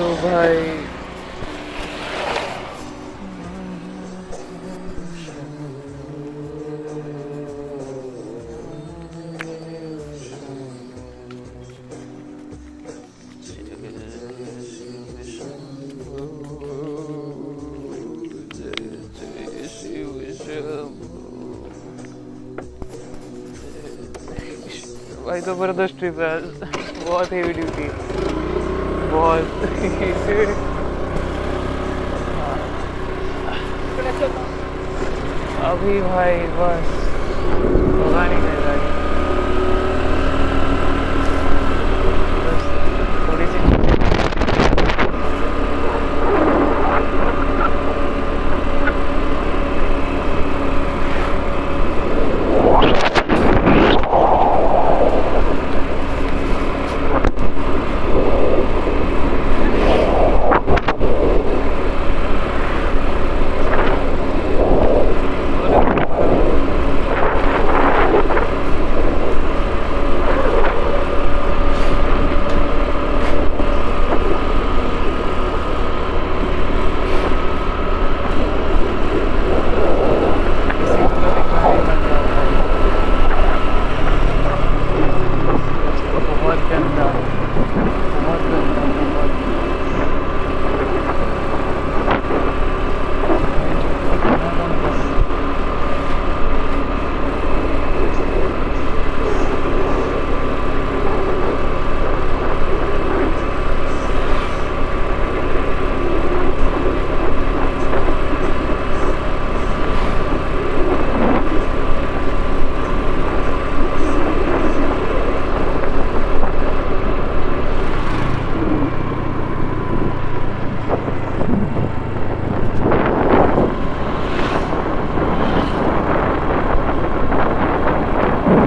तो भाई भाई ज़बरदस्त ट्रिप है बहुत हेवी ड्यूटी बहुत अभी भाई बस।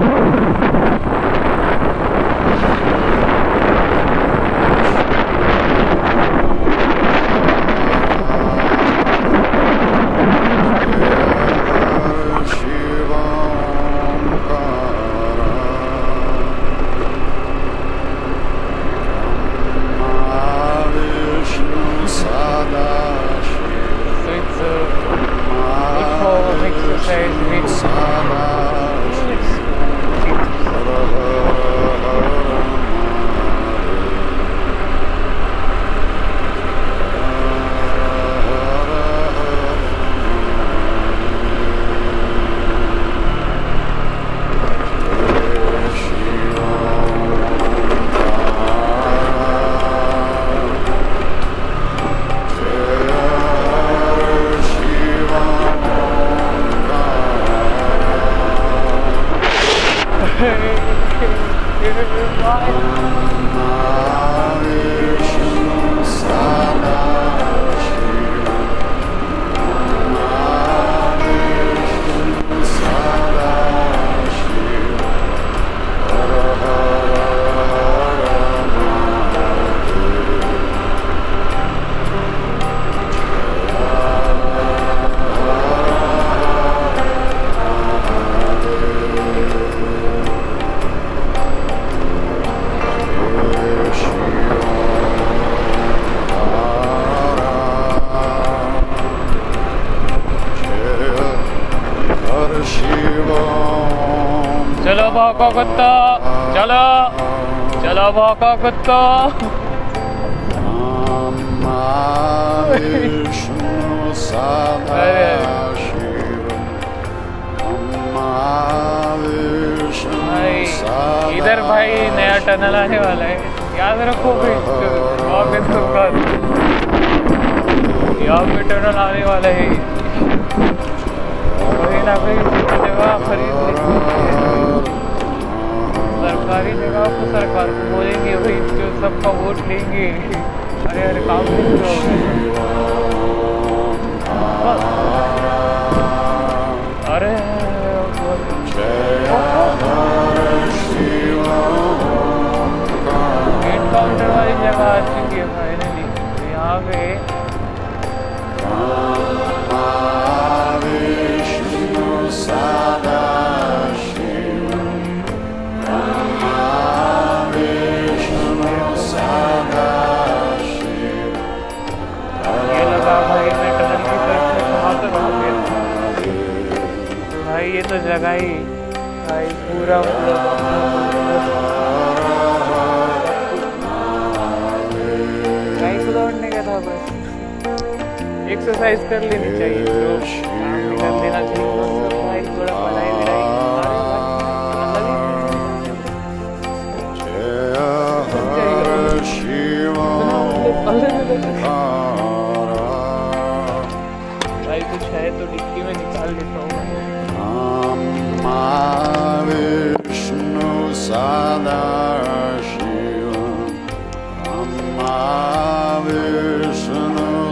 Oh, my God. भौको कुत्ता चलो चलो भौको कुत्ता इधर भाई नया टनल आने वाला है। याद रखो भाई यहाँ कर यहाँ पे टनल आने वाला है। सरकारी जगह आपको सरकार को बोलेंगे, भाई, जो सबका वोट लेंगे। अरे अरे, काम नहीं तो जगह ही भाई पूरा का था बस। एक्सरसाइज कर लेनी चाहिए। तो काम लेना चाहिए।